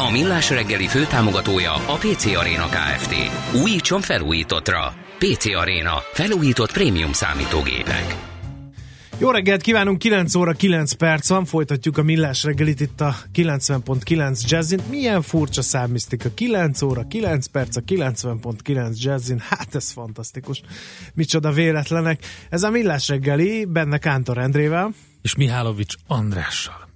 A Millás reggeli főtámogatója a PC Arena Kft. Újítson felújítottra. PC Arena. Felújított prémium számítógépek. Jó reggelt kívánunk, 9 óra 9 perc van, folytatjuk a millás reggelit itt a 90.9 Jazzin. Milyen furcsa számmisztika, 9 óra 9 perc a 90.9 Jazzin, hát ez fantasztikus. Micsoda véletlenek. Ez a millás reggeli, benne Kántor Endrével. És Mihálovics Andrással.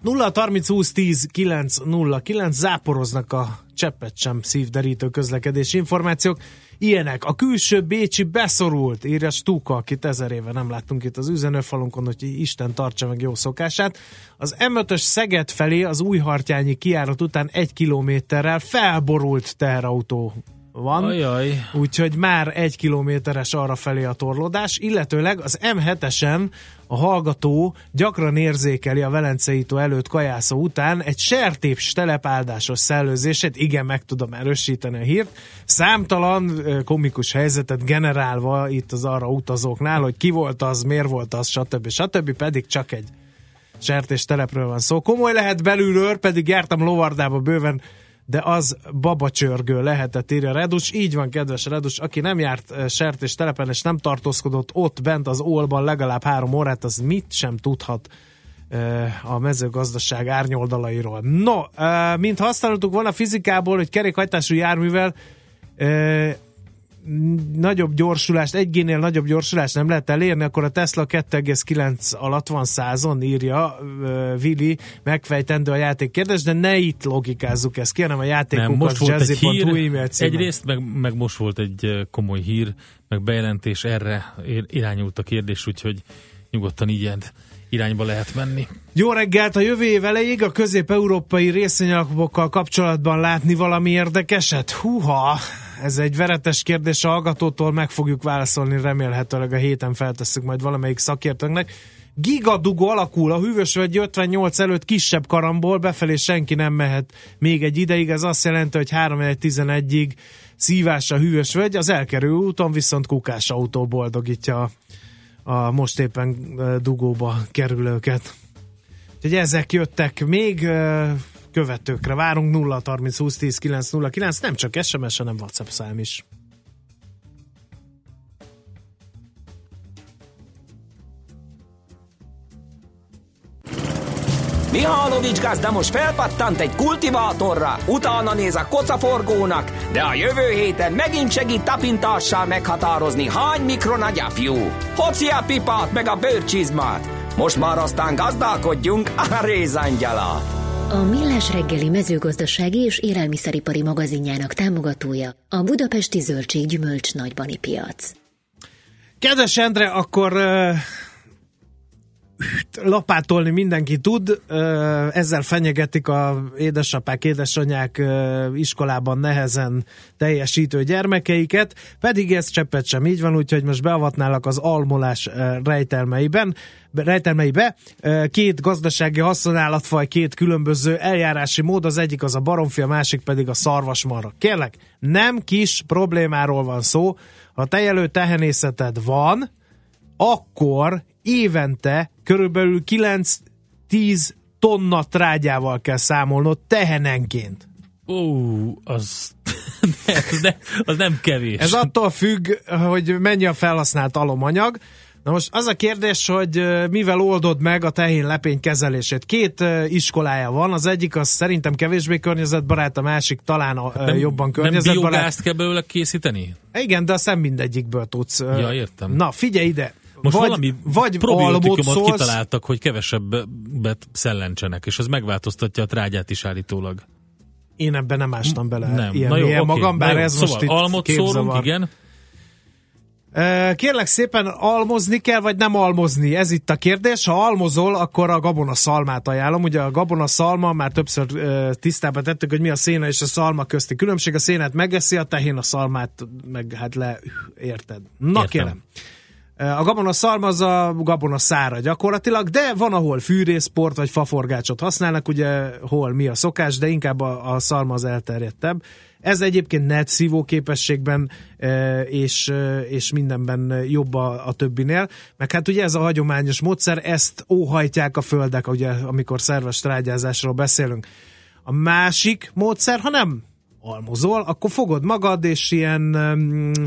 0 30 20 10 9 0 9 záporoznak a cseppet sem szívderítő közlekedési információk. Ilyenek. A külső Bécsi beszorult, írja Stuka, akit ezer éve nem láttunk itt az üzenőfalunkon, hogy Isten tartsa meg jó szokását. Az M5-ös Szeged felé az újhartyányi kiárat után egy kilométerrel felborult teherautó van, Ajaj. úgyhogy már egy kilométeres arra felé a torlódás, illetőleg az M7-esen a hallgató gyakran érzékeli a Velenceitó előtt kajászó után egy sertépes telepáldásos szellőzését, igen, meg tudom erősíteni a hírt, számtalan komikus helyzetet generálva itt az arra utazóknál, hogy ki volt az, miért volt az, stb. stb. pedig csak egy sertés telepről van szó. Komoly lehet belülről, pedig jártam lovardába bőven, de az babacsörgő lehetett, írja Redus. Így van, kedves Redus, aki nem járt eh, sertés telepen, és nem tartózkodott ott bent az ólban legalább három órát, az mit sem tudhat eh, a mezőgazdaság árnyoldalairól. No, eh, mint használtuk volna fizikából, hogy kerékhajtású járművel nagyobb gyorsulást, egy génél nagyobb gyorsulást nem lehet elérni, akkor a Tesla 2,9 alatt van százon, írja uh, Vili, megfejtendő a játék kérdés, de ne itt logikázzuk ezt, kérem a Nem, játékunkat most volt egy hír, e-mail címen. egyrészt, meg, meg most volt egy komoly hír, meg bejelentés erre ir- irányult a kérdés, úgyhogy nyugodtan ilyen irányba lehet menni. Jó reggelt! A jövő év elejéig a közép-európai részvényalapokkal kapcsolatban látni valami érdekeset? Húha! Ez egy veretes kérdés a hallgatótól, meg fogjuk válaszolni, remélhetőleg a héten feltesszük majd valamelyik szakértőnknek. Gigadugó alakul a hűvösvölgy 58 előtt kisebb karamból, befelé senki nem mehet még egy ideig, ez azt jelenti, hogy 3-11-ig szívás a hűvös völgy, az elkerül úton viszont kukás autó boldogítja a, a most éppen dugóba kerülőket. Úgyhogy ezek jöttek még követőkre. Várunk 0 30 20 10 9 0 9, nem csak SMS, hanem WhatsApp szám is. Mihálovics gazda most felpattant egy kultivátorra, utána néz a kocaforgónak, de a jövő héten megint segít tapintással meghatározni, hány mikron a gyapjú. Hoci a pipát meg a bőrcsizmát. Most már aztán gazdálkodjunk a rézangyalát. A Millás reggeli mezőgazdasági és élelmiszeripari magazinjának támogatója a Budapesti Zöldség Gyümölcs Nagybani Piac. Kedves Endre, akkor uh, lapátolni mindenki tud, ezzel fenyegetik a édesapák, édesanyák iskolában nehezen teljesítő gyermekeiket, pedig ez cseppet sem így van, úgyhogy most beavatnálak az almolás rejtelmeiben, rejtelmeibe. Két gazdasági haszonállatfaj, két különböző eljárási mód, az egyik az a baromfi, a másik pedig a szarvasmarha. Kérlek, nem kis problémáról van szó, ha tejelő tehenészeted van, akkor évente körülbelül 9-10 tonna trágyával kell számolnod tehenenként. Ó, az, ne, ne, az nem kevés. Ez attól függ, hogy mennyi a felhasznált alomanyag. Na most az a kérdés, hogy mivel oldod meg a tehén lepény kezelését. Két iskolája van, az egyik az szerintem kevésbé környezetbarát, a másik talán a, jobban Nem környezetbarát. biogázt kell belőle készíteni? Igen, de azt nem mindegyikből tudsz. Ja, értem. Na, figyelj ide! Most vagy, valami vagy probiotikumot kitaláltak, hogy kevesebbet szellentsenek, és ez megváltoztatja a trágyát is állítólag. Én ebben nem ástam bele Nem. ilyen Na jó, mélyen oké. magam, bár jó, ez szóval most itt almot szórunk, képzavar. igen. Kérlek szépen, almozni kell, vagy nem almozni? Ez itt a kérdés. Ha almozol, akkor a gabona szalmát ajánlom. Ugye a gabona szalma, már többször tisztában tettük, hogy mi a széna és a szalma közti különbség. A szénát megeszi, a tehén a szalmát meg hát le, érted? Na Értem. kérem. A gabona szalma az a gabona szára gyakorlatilag, de van, ahol fűrészport vagy faforgácsot használnak, ugye hol mi a szokás, de inkább a, a szalma az elterjedtebb. Ez egyébként net szívó képességben e, és, e, és mindenben jobb a, a többinél. Meg hát ugye ez a hagyományos módszer, ezt óhajtják a földek, ugye, amikor szerves trágyázásról beszélünk. A másik módszer, ha nem almozol, akkor fogod magad, és ilyen,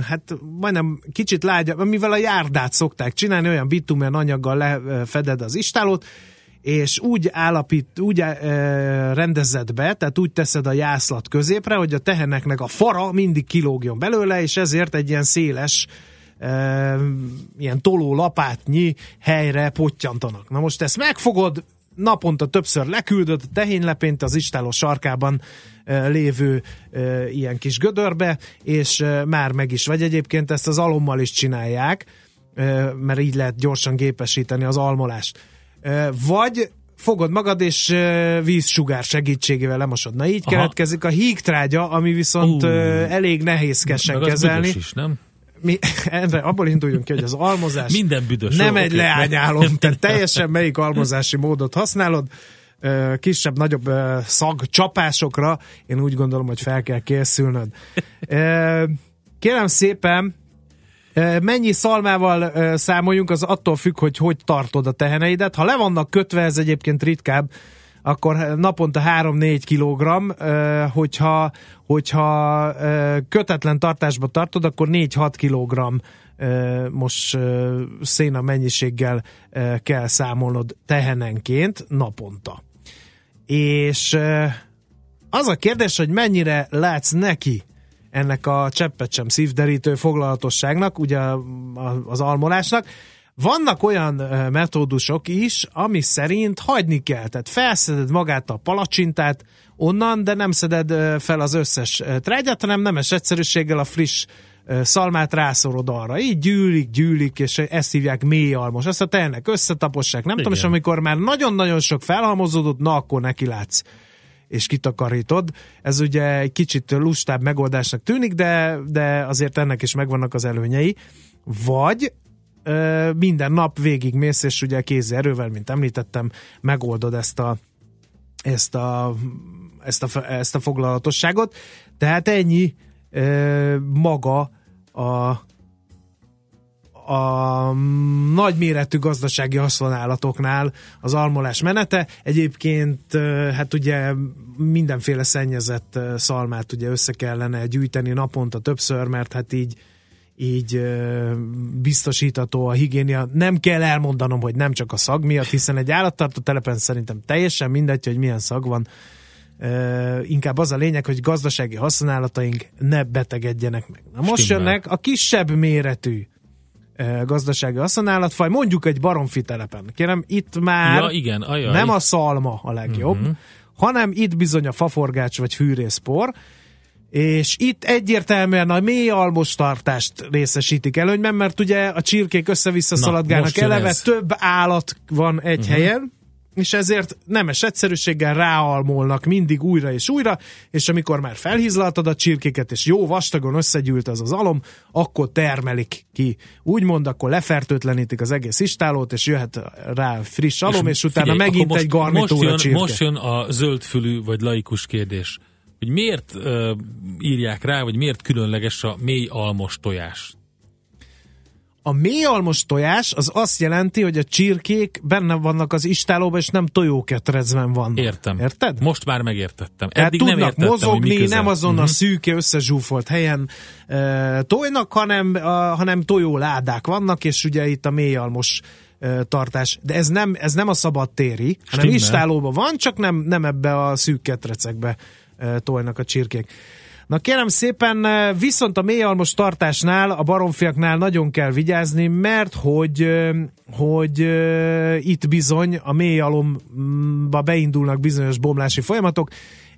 hát majdnem kicsit lágyabb, mivel a járdát szokták csinálni, olyan bitumen anyaggal lefeded az istálót, és úgy állapít, úgy e, rendezed be, tehát úgy teszed a jászlat középre, hogy a teheneknek a fara mindig kilógjon belőle, és ezért egy ilyen széles ilyen toló lapátnyi helyre pottyantanak. Na most ezt megfogod, naponta többször leküldöd a az istáló sarkában lévő ilyen kis gödörbe, és már meg is vagy. Egyébként ezt az alommal is csinálják, mert így lehet gyorsan gépesíteni az almolást vagy fogod magad, és vízsugár segítségével lemosod. Na így Aha. keletkezik a hígtrágya, ami viszont uh, elég nehézkesen meg kezelni. Az is, nem? Mi, erre abból induljunk ki, hogy az almozás Minden büdös. nem jó, egy oké. leányálom, tehát teljesen melyik almozási módot használod, kisebb-nagyobb szagcsapásokra én úgy gondolom, hogy fel kell készülnöd. Kérem szépen, Mennyi szalmával számoljunk, az attól függ, hogy hogy tartod a teheneidet. Ha le vannak kötve, ez egyébként ritkább, akkor naponta 3-4 kg, hogyha, hogyha kötetlen tartásba tartod, akkor 4-6 kg most széna mennyiséggel kell számolnod tehenenként naponta. És az a kérdés, hogy mennyire látsz neki ennek a cseppet sem szívderítő foglalatosságnak, ugye az almolásnak. Vannak olyan metódusok is, ami szerint hagyni kell, tehát felszeded magát a palacsintát onnan, de nem szeded fel az összes trágyát, hanem nemes egyszerűséggel a friss szalmát rászorod arra. Így gyűlik, gyűlik, és ezt hívják mély almos. Ezt a tejenek összetapossák, nem Igen. tudom, és amikor már nagyon-nagyon sok felhalmozódott, na akkor neki látsz és kitakarítod. Ez ugye egy kicsit lustább megoldásnak tűnik, de, de azért ennek is megvannak az előnyei. Vagy minden nap végig mész, és ugye kézi erővel, mint említettem, megoldod ezt a ezt a, ezt a, ezt a foglalatosságot. Tehát ennyi ö, maga a a nagyméretű gazdasági haszonállatoknál az almolás menete. Egyébként hát ugye mindenféle szennyezett szalmát ugye össze kellene gyűjteni naponta többször, mert hát így így biztosítható a higiénia. Nem kell elmondanom, hogy nem csak a szag miatt, hiszen egy állattartó telepen szerintem teljesen mindegy, hogy milyen szag van. Inkább az a lényeg, hogy gazdasági használataink ne betegedjenek meg. Na most Stimmel. jönnek a kisebb méretű gazdasági haszonállatfaj, mondjuk egy baromfi telepen. Kérem, itt már Ja, igen, ajaj. nem a szalma a legjobb, uh-huh. hanem itt bizony a faforgács vagy fűrészpor, és itt egyértelműen a mély almos tartást részesítik előnyben, mert ugye a csirkék össze-vissza Na, szaladgálnak eleve, ez. több állat van egy uh-huh. helyen, és ezért nemes egyszerűséggel ráalmolnak mindig újra és újra, és amikor már felhizlaltad a csirkéket, és jó vastagon összegyűlt az az alom, akkor termelik ki. Úgymond, akkor lefertőtlenítik az egész istálót, és jöhet rá friss alom, és, és utána figyelj, megint egy garnitúra most jön, csirke. most jön a zöldfülű vagy laikus kérdés. Hogy miért uh, írják rá, vagy miért különleges a mély almos tojás? A mély almos tojás az azt jelenti, hogy a csirkék benne vannak az istálóban, és nem tojóketrecben vannak. Értem. Érted? Most már megértettem. Tehát Eddig nem tudnak értettem, mozogni, hogy nem azon Mhm. a szűke, összezsúfolt helyen e, tojnak, hanem, a, hanem tojóládák vannak, és ugye itt a mélyalmos e, tartás. De ez nem, ez nem a szabad téri, hanem Stimmel. istálóban van, csak nem, nem ebbe a szűk ketrecekbe tojnak a csirkék. Na kérem szépen, viszont a mélyalmos tartásnál, a baromfiaknál nagyon kell vigyázni, mert hogy, hogy itt bizony a mélyalomba beindulnak bizonyos bomlási folyamatok,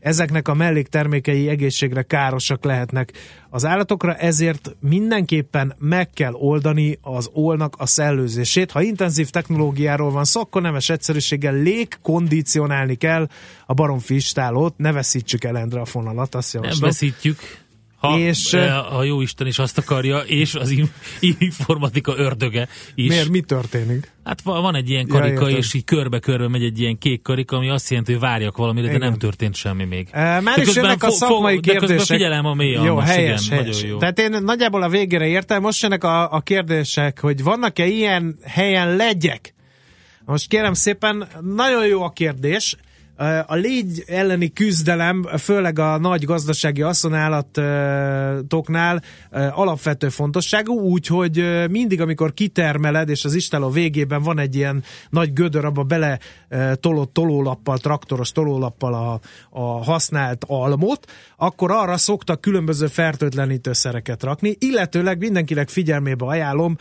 ezeknek a melléktermékei egészségre károsak lehetnek az állatokra, ezért mindenképpen meg kell oldani az olnak a szellőzését. Ha intenzív technológiáról van szó, akkor nemes egyszerűséggel légkondicionálni kell a baromfistálót, ne veszítsük el Endre a fonalat, azt javaslom. Nem veszítjük, ha, és, a jó Isten is azt akarja, és az informatika ördöge is. Miért? Mi történik? Hát van egy ilyen karika, ja, és így körbe-körbe megy egy ilyen kék karika, ami azt jelenti, hogy várjak valamire, Igen. de nem történt semmi még. E, már is jönnek a szakmai kérdések. De figyelem a mély Jó, helyes, igen, helyes. Jó. Tehát én nagyjából a végére értem, most jönnek a, a kérdések, hogy vannak-e ilyen helyen legyek? Most kérem szépen, nagyon jó a kérdés. A légy elleni küzdelem, főleg a nagy gazdasági asszonállatoknál alapvető fontosságú, úgyhogy mindig, amikor kitermeled, és az istáló végében van egy ilyen nagy gödör, abba bele tolott tolólappal, traktoros tolólappal a, a használt almot, akkor arra szoktak különböző fertőtlenítőszereket rakni, illetőleg mindenkinek figyelmébe ajánlom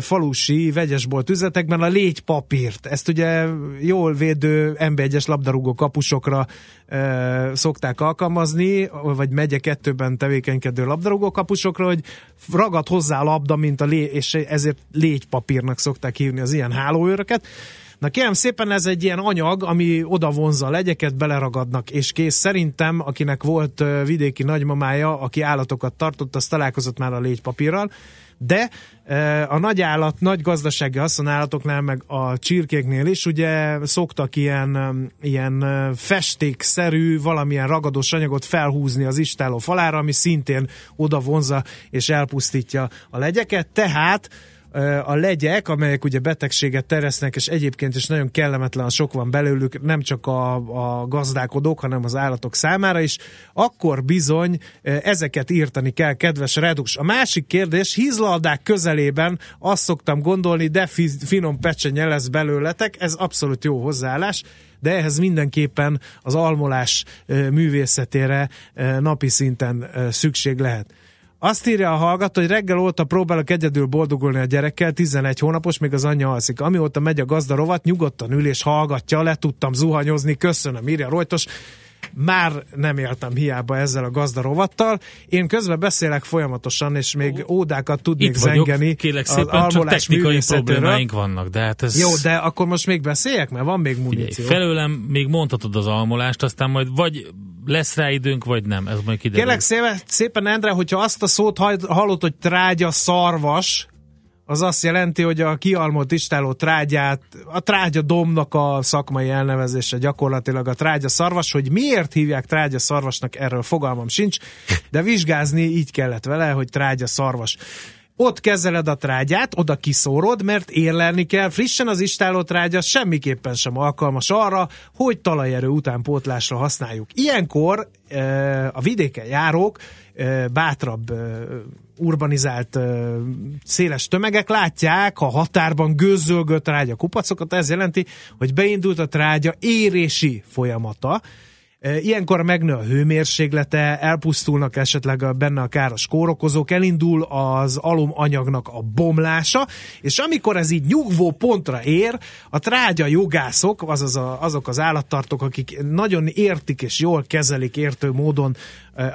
falusi vegyesbolt üzletekben a légypapírt. Ezt ugye jól védő MB1-es labdarúgó kapusokra e, szokták alkalmazni, vagy megye kettőben tevékenykedő labdarúgó kapusokra, hogy ragad hozzá a labda, mint a lé, és ezért légypapírnak szokták hívni az ilyen hálóőröket. Na kérem szépen ez egy ilyen anyag, ami oda vonza a legyeket, beleragadnak, és kész. Szerintem, akinek volt vidéki nagymamája, aki állatokat tartott, az találkozott már a légypapírral, de a nagy állat, nagy gazdasági haszonállatoknál, meg a csirkéknél is ugye szoktak ilyen, ilyen festékszerű, valamilyen ragadós anyagot felhúzni az istáló falára, ami szintén oda vonza és elpusztítja a legyeket, tehát a legyek, amelyek ugye betegséget teresznek, és egyébként is nagyon kellemetlen, sok van belőlük, nem csak a, a gazdálkodók, hanem az állatok számára is, akkor bizony ezeket írtani kell, kedves redus. A másik kérdés, hízlaldák közelében azt szoktam gondolni, de finom pecsenye lesz belőletek, ez abszolút jó hozzáállás, de ehhez mindenképpen az almolás művészetére napi szinten szükség lehet. Azt írja a hallgató, hogy reggel óta próbálok egyedül boldogulni a gyerekkel, 11 hónapos, még az anyja alszik. Amióta megy a gazda rovat, nyugodtan ül és hallgatja, le tudtam zuhanyozni, köszönöm, írja Rojtos. Már nem éltem hiába ezzel a gazda rovattal. Én közben beszélek folyamatosan, és még ódákat tudnék Itt vagyok, zengeni. Kérlek szépen, csak technikai problémáink vannak, de hát ez... Jó, de akkor most még beszéljek, mert van még muníció. Figyelj, felőlem még mondhatod az almolást, aztán majd vagy lesz rá időnk, vagy nem? Ez majd kiderül. Kérlek szépen, szépen Endre, hogyha azt a szót hallott, hogy trágya szarvas, az azt jelenti, hogy a kialmott istáló trágyát, a trágya domnak a szakmai elnevezése gyakorlatilag a trágya szarvas, hogy miért hívják trágya szarvasnak, erről fogalmam sincs, de vizsgázni így kellett vele, hogy trágya szarvas. Ott kezeled a trágyát, oda kiszórod, mert érlelni kell. Frissen az istáló trágya semmiképpen sem alkalmas arra, hogy talajerő utánpótlásra használjuk. Ilyenkor e, a vidéken járók, e, bátrabb e, urbanizált széles tömegek látják a határban gőzölgő trágya kupacokat, ez jelenti, hogy beindult a trágya érési folyamata, Ilyenkor megnő a hőmérséklete, elpusztulnak esetleg benne a káros kórokozók, elindul az alumanyagnak a bomlása, és amikor ez így nyugvó pontra ér, a trágya jogászok, azaz a, azok az állattartók, akik nagyon értik és jól kezelik értő módon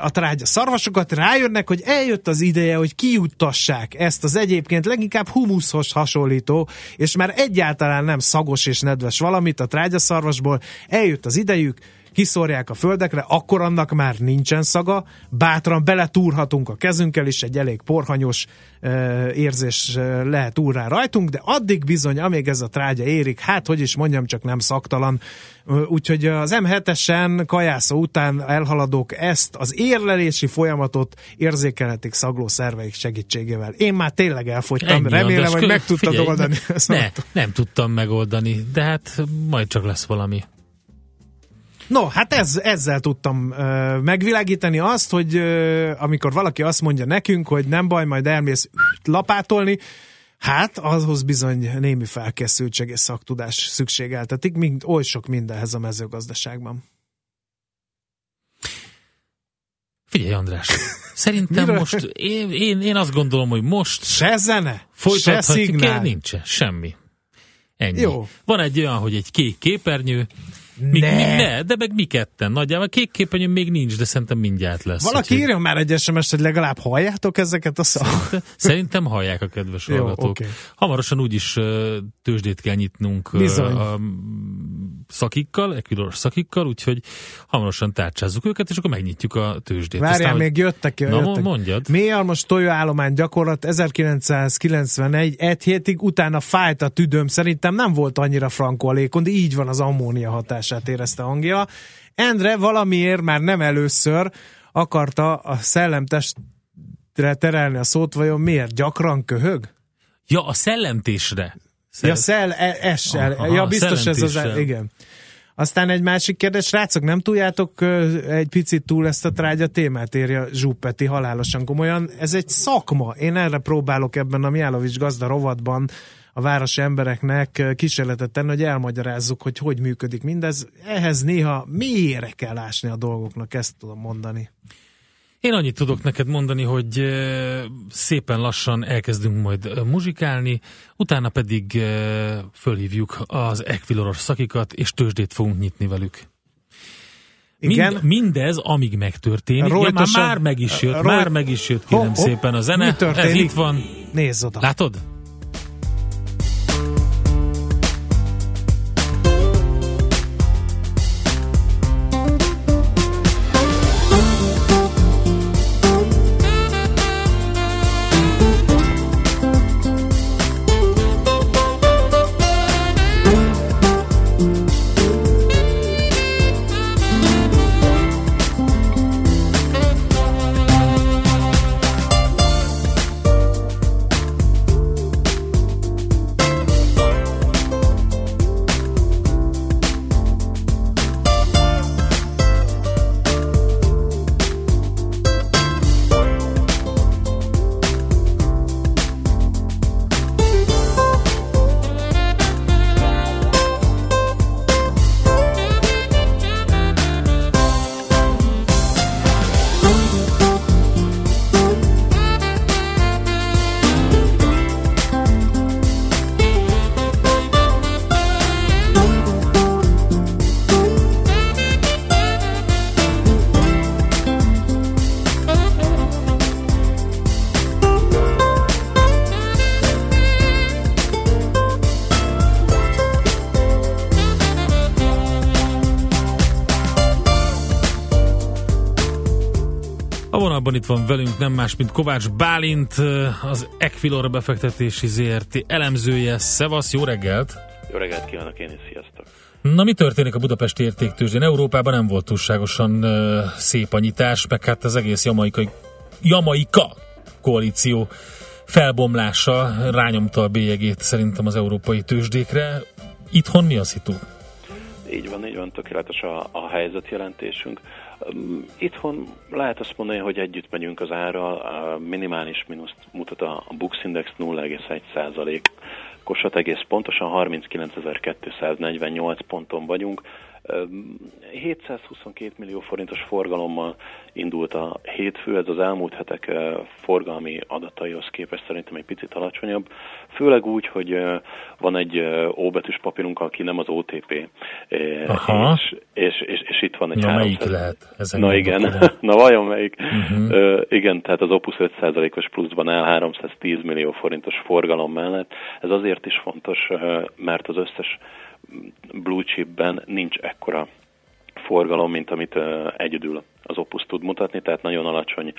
a trágya szarvasokat, rájönnek, hogy eljött az ideje, hogy kijuttassák ezt az egyébként leginkább humuszhoz hasonlító, és már egyáltalán nem szagos és nedves valamit a trágya szarvasból, eljött az idejük, kiszórják a földekre, akkor annak már nincsen szaga, bátran beletúrhatunk a kezünkkel is, egy elég porhanyos uh, érzés lehet úrrá rajtunk, de addig bizony, amíg ez a trágya érik, hát hogy is mondjam, csak nem szaktalan. Úgyhogy az M7-esen kajászó után elhaladók ezt az érlelési folyamatot érzékelhetik szagló szerveik segítségével. Én már tényleg elfogytam, Ennyi remélem, hogy meg tudtad figyelj, oldani. Ne, nem tudtam megoldani, de hát majd csak lesz valami. No, hát ez, ezzel tudtam uh, megvilágítani azt, hogy uh, amikor valaki azt mondja nekünk, hogy nem baj, majd elmész lapátolni, hát azhoz bizony némi felkészültség és szaktudás szükségeltetik, mint oly sok mindenhez a mezőgazdaságban. Figyelj András, szerintem most én, én, én azt gondolom, hogy most se zene, se szignál. Nincsen, semmi. Ennyi. Jó. Van egy olyan, hogy egy kék képernyő, Mi, Ne. mi, ne, de meg mi ketten. Nagyjából kék képernyőn még nincs, de szerintem mindjárt lesz. Valaki Úgyhogy írjon már egy sms hogy legalább halljátok ezeket a szavakat. Szerintem hallják a kedves Jó, hallgatók. oké. Hamarosan úgyis tőzsdét kell nyitnunk Bizony. a szakikkal, ekvidoros szakikkal, úgyhogy hamarosan tárcsázzuk őket, és akkor megnyitjuk a tőzsdét. Várjál, Aztán, még jöttek. Na, jöttek. mondjad. Mélyalmas tojóállomány gyakorlat 1991, egy hétig, utána fájt a tüdőm, szerintem nem volt annyira lékon, de így van az ammónia hatását érezte hangja. Endre valamiért már nem először akarta a szellemtestre terelni a szót, vajon miért? Gyakran köhög? Ja, a szellemtésre. Ja, szel, e, S-sel. Aha, ja, biztos ez az, igen. Aztán egy másik kérdés, srácok, nem tudjátok ö, egy picit túl ezt a trágya témát, írja Zsúpeti halálosan komolyan. Ez egy szakma. Én erre próbálok ebben a Miálovics gazda rovatban a városi embereknek kísérletet tenni, hogy elmagyarázzuk, hogy hogy működik mindez. Ehhez néha mélyére kell ásni a dolgoknak, ezt tudom mondani. Én annyit tudok neked mondani, hogy szépen lassan elkezdünk majd muzsikálni, utána pedig fölhívjuk az ekviloros szakikat, és tőzsdét fogunk nyitni velük. Igen? Mind, mindez, amíg megtörténik. Ja, már, Rojtosan- már meg is jött, Roy- már meg is jött, kérem Hopp, hopp. szépen a zene. Ez itt van. Nézz oda. Látod? Itt van velünk nem más, mint Kovács Bálint, az Equilor befektetési ZRT elemzője. Szevasz, jó reggelt! Jó reggelt kívánok én is, sziasztok! Na mi történik a Budapesti értéktőzsdén? Európában nem volt túlságosan uh, szép a nyitás, meg hát az egész jamaikai, jamaika koalíció felbomlása rányomta a bélyegét szerintem az európai tőzsdékre. Itthon mi a szitu? Így van, így van, tökéletes a, a helyzetjelentésünk. Um, Itthon lehet azt mondani, hogy együtt megyünk az árral, a minimális mínuszt mutat a Bux Index 0,1 százalék. Kosat egész pontosan 39.248 ponton vagyunk. Um, 722 millió forintos forgalommal indult a hétfő, ez az elmúlt hetek forgalmi adataihoz képest szerintem egy picit alacsonyabb, főleg úgy, hogy van egy óbetűs papírunk, aki nem az OTP, Aha. és, és, és, és itt van egy Na, 300 melyik lehet? Ezen Na igen, na vajon melyik? Uh-huh. Uh, igen, tehát az Opus 5%-os pluszban el 310 millió forintos forgalom mellett. Ez azért is fontos, mert az összes blue chipben nincs ekkora forgalom, mint amit egyedül az Opus tud mutatni, tehát nagyon alacsony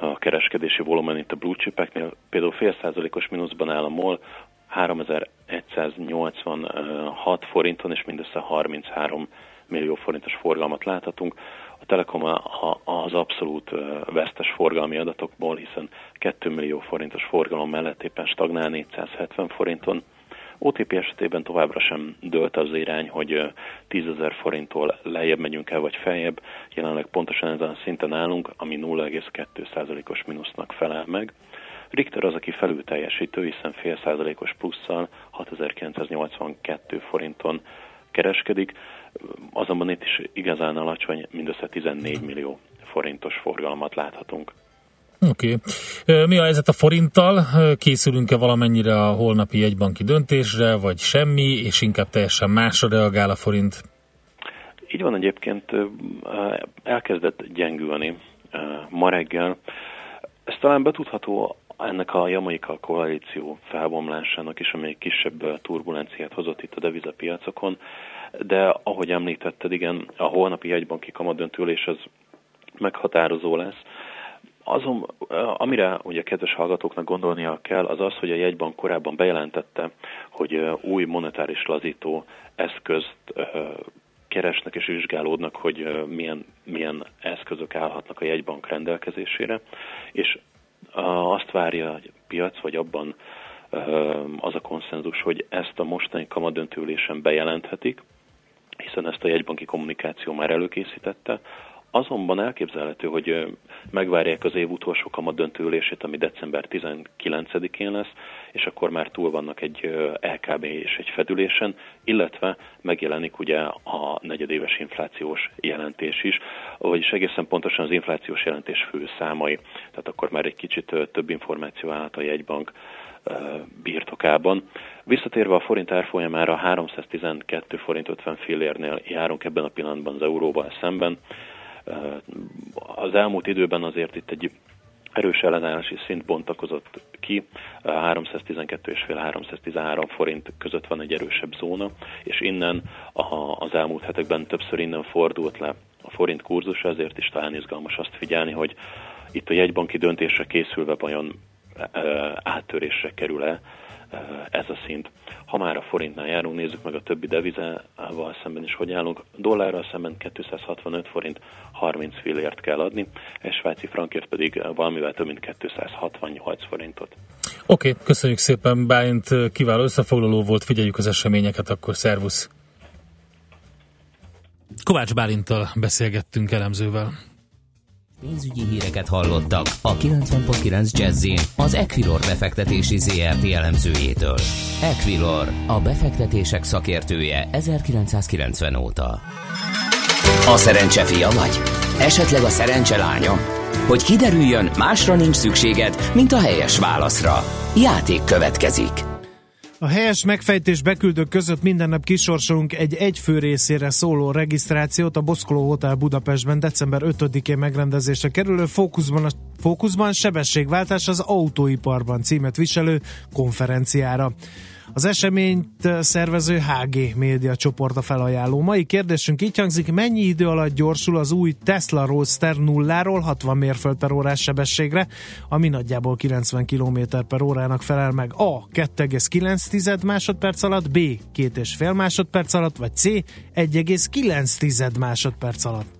a kereskedési volumen itt a blue chipeknél. Például fél százalékos mínuszban áll a MOL, 3186 forinton, és mindössze 33 millió forintos forgalmat láthatunk. A Telekom az abszolút vesztes forgalmi adatokból, hiszen 2 millió forintos forgalom mellett éppen stagnál 470 forinton. OTP esetében továbbra sem dőlt az irány, hogy ö, 10 ezer forinttól lejjebb megyünk el, vagy feljebb. Jelenleg pontosan ezen a szinten állunk, ami 0,2%-os mínusznak felel meg. Richter az, aki felül teljesítő, hiszen fél százalékos plusszal 6982 forinton kereskedik, azonban itt is igazán alacsony, mindössze 14 millió forintos forgalmat láthatunk. Oké. Okay. Mi a helyzet a forinttal? Készülünk-e valamennyire a holnapi egybanki döntésre, vagy semmi, és inkább teljesen másra reagál a forint? Így van egyébként, elkezdett gyengülni ma reggel. Ez talán betudható ennek a jamaika koalíció felbomlásának is, amely kisebb turbulenciát hozott itt a devizapiacokon, de ahogy említetted, igen, a holnapi jegybanki kamadöntülés az meghatározó lesz. Azon, amire ugye kedves hallgatóknak gondolnia kell, az az, hogy a jegybank korábban bejelentette, hogy új monetáris lazító eszközt keresnek és vizsgálódnak, hogy milyen, milyen eszközök állhatnak a jegybank rendelkezésére, és azt várja a piac, vagy abban az a konszenzus, hogy ezt a mostani kamadöntőülésen bejelenthetik, hiszen ezt a jegybanki kommunikáció már előkészítette, Azonban elképzelhető, hogy megvárják az év utolsó kamat döntőülését, ami december 19-én lesz, és akkor már túl vannak egy LKB és egy fedülésen, illetve megjelenik ugye a negyedéves inflációs jelentés is, vagyis egészen pontosan az inflációs jelentés fő számai. Tehát akkor már egy kicsit több információ állhat a jegybank birtokában. Visszatérve a forint árfolyamára 312 forint 50 fillérnél járunk ebben a pillanatban az euróval szemben. Az elmúlt időben azért itt egy erős ellenállási szint bontakozott ki, 312,5-313 forint között van egy erősebb zóna, és innen az elmúlt hetekben többször innen fordult le a forint kurzus, ezért is talán izgalmas azt figyelni, hogy itt a jegybanki döntésre készülve vajon áttörésre kerül-e ez a szint. Ha már a forintnál járunk, nézzük meg a többi devizával szemben is, hogy állunk. Dollárral szemben 265 forint 30 fillért kell adni, és svájci frankért pedig valamivel több mint 268 forintot. Oké, okay, köszönjük szépen, Bálint kiváló összefoglaló volt, figyeljük az eseményeket, akkor szervusz! Kovács Bálinttal beszélgettünk elemzővel. Pénzügyi híreket hallottak a 90.9 jazz az Equilor befektetési ZRT elemzőjétől. Equilor, a befektetések szakértője 1990 óta. A szerencse fia vagy? Esetleg a szerencse lánya? Hogy kiderüljön, másra nincs szükséged, mint a helyes válaszra. Játék következik. A helyes megfejtés beküldők között minden nap kisorsolunk egy egyfő részére szóló regisztrációt a Boszkoló Hotel Budapestben december 5-én megrendezésre kerülő fókuszban, a, fókuszban sebességváltás az autóiparban címet viselő konferenciára. Az eseményt szervező HG média csoport a felajánló. Mai kérdésünk így hangzik, mennyi idő alatt gyorsul az új Tesla Roadster nulláról 60 mérföld per órás sebességre, ami nagyjából 90 km per órának felel meg A. 2,9 másodperc alatt, B. 2,5 másodperc alatt, vagy C. 1,9 másodperc alatt.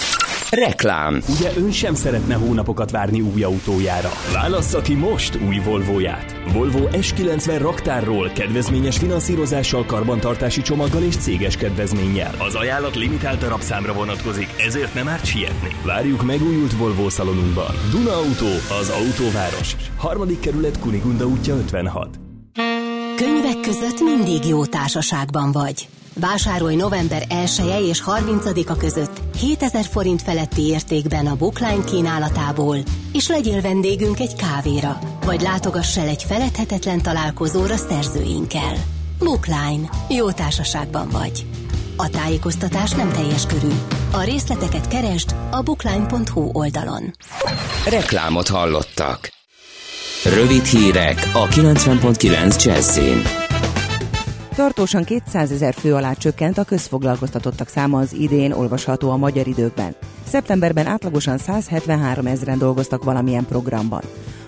Reklám. Ugye ön sem szeretne hónapokat várni új autójára? Válassza ki most új Volvóját. Volvo S90 raktárról, kedvezményes finanszírozással, karbantartási csomaggal és céges kedvezménnyel. Az ajánlat limitált darabszámra vonatkozik, ezért nem árt sietni. Várjuk megújult Volvo szalonunkban. Duna Auto, az autóváros. Harmadik kerület Kunigunda útja 56. Könyvek között mindig jó társaságban vagy. Vásárolj november 1 -e és 30-a között 7000 forint feletti értékben a Bookline kínálatából, és legyél vendégünk egy kávéra, vagy látogass el egy feledhetetlen találkozóra szerzőinkkel. Bookline. Jó társaságban vagy. A tájékoztatás nem teljes körű. A részleteket keresd a bookline.hu oldalon. Reklámot hallottak. Rövid hírek a 90.9 Jazzin. Tartósan 200 ezer fő alá csökkent a közfoglalkoztatottak száma az idén, olvasható a magyar időkben. Szeptemberben átlagosan 173 ezeren dolgoztak valamilyen programban.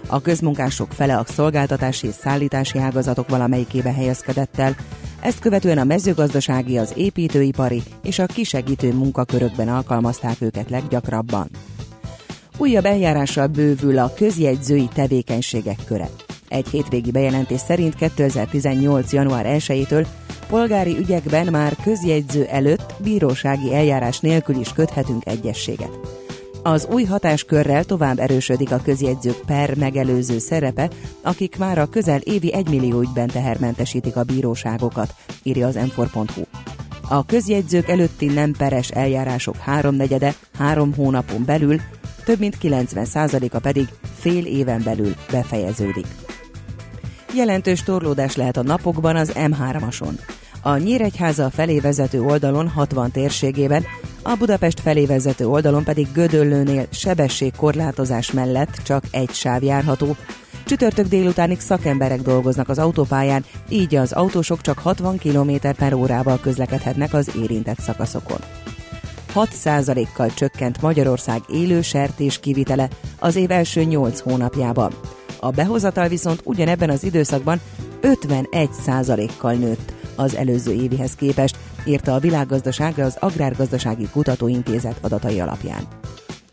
A közmunkások fele a szolgáltatási és szállítási ágazatok valamelyikébe helyezkedett el, ezt követően a mezőgazdasági, az építőipari és a kisegítő munkakörökben alkalmazták őket leggyakrabban. Újabb eljárással bővül a közjegyzői tevékenységek köre. Egy hétvégi bejelentés szerint 2018. január 1-től polgári ügyekben már közjegyző előtt bírósági eljárás nélkül is köthetünk egyességet. Az új hatáskörrel tovább erősödik a közjegyzők per megelőző szerepe, akik már a közel évi 1 millió ügyben tehermentesítik a bíróságokat, írja az m A közjegyzők előtti nem peres eljárások háromnegyede három hónapon belül, több mint 90%-a pedig fél éven belül befejeződik. Jelentős torlódás lehet a napokban az M3-ason. A Nyíregyháza felé vezető oldalon 60 térségében, a Budapest felé vezető oldalon pedig Gödöllőnél sebességkorlátozás mellett csak egy sáv járható, Csütörtök délutánig szakemberek dolgoznak az autópályán, így az autósok csak 60 km per órával közlekedhetnek az érintett szakaszokon. 6%-kal csökkent Magyarország élő sertés kivitele az év első 8 hónapjában. A behozatal viszont ugyanebben az időszakban 51%-kal nőtt az előző évihez képest, írta a világgazdaság az Agrárgazdasági Kutatóintézet adatai alapján.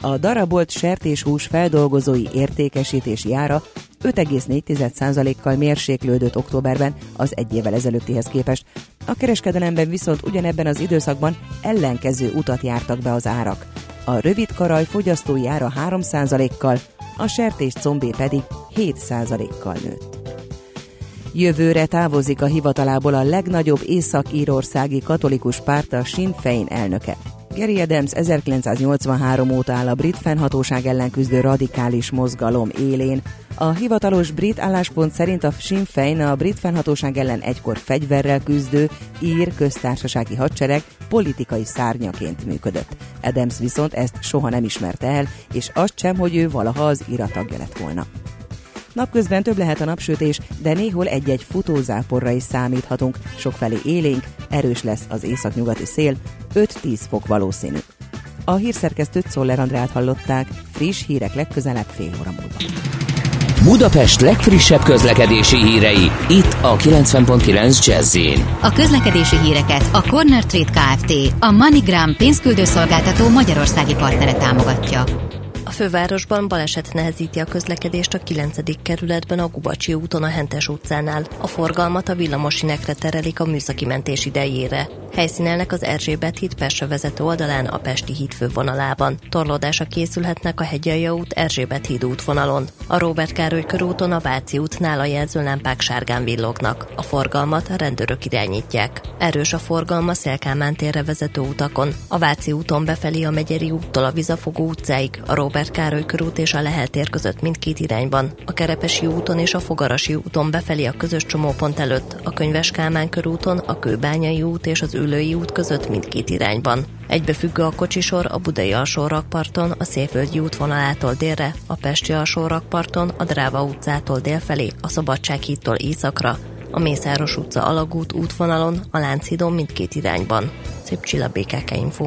A darabolt sertéshús feldolgozói értékesítési ára 5,4%-kal mérséklődött októberben az egy évvel ezelőttihez képest. A kereskedelemben viszont ugyanebben az időszakban ellenkező utat jártak be az árak. A rövid karaj fogyasztói ára 3%-kal, a sertés combé pedig 7%-kal nőtt. Jövőre távozik a hivatalából a legnagyobb észak-írországi katolikus párt a Sinn Féin elnöke. Gary Adams 1983 óta áll a brit fennhatóság ellen küzdő radikális mozgalom élén. A hivatalos brit álláspont szerint a Sinn Féin a brit fennhatóság ellen egykor fegyverrel küzdő ír köztársasági hadsereg politikai szárnyaként működött. Adams viszont ezt soha nem ismerte el, és azt sem, hogy ő valaha az IRA tagja lett volna. Napközben több lehet a napsütés, de néhol egy-egy futózáporra is számíthatunk. Sokfelé élénk, erős lesz az északnyugati szél, 5-10 fok valószínű. A hírszerkesztőt Szoller Andrát hallották, friss hírek legközelebb fél óra múlva. Budapest legfrissebb közlekedési hírei, itt a 90.9 jazz A közlekedési híreket a Corner Trade Kft. a MoneyGram pénzküldőszolgáltató magyarországi partnere támogatja. A fővárosban baleset nehezíti a közlekedést a 9. kerületben a Gubacsi úton a Hentes utcánál. A forgalmat a villamosinekre terelik a műszaki mentés idejére. Helyszínelnek az Erzsébet híd Pestre vezető oldalán a Pesti híd fővonalában. Torlódásra készülhetnek a Hegyalja út Erzsébet híd útvonalon. A Robert Károly körúton a Váci útnál a jelzőlámpák sárgán villognak. A forgalmat a rendőrök irányítják. Erős a forgalma Szélkámán térre vezető utakon. A Váci úton befelé a Megyeri úttól a Vizafogó utcáig, a Robert Károly körút és a Lehel tér között mindkét irányban. A Kerepesi úton és a Fogarasi úton befelé a közös csomópont előtt, a Könyves Kálmán körúton, a Kőbányai út és az Ülői út között mindkét irányban. Egybefüggő a kocsisor a Budai alsórakparton, a Széföldi útvonalától délre, a Pesti alsórakparton, a Dráva utcától délfelé, a Szabadsághídtól északra, a Mészáros utca alagút útvonalon, a Lánchidon mindkét irányban. Szép csilla BKK Info.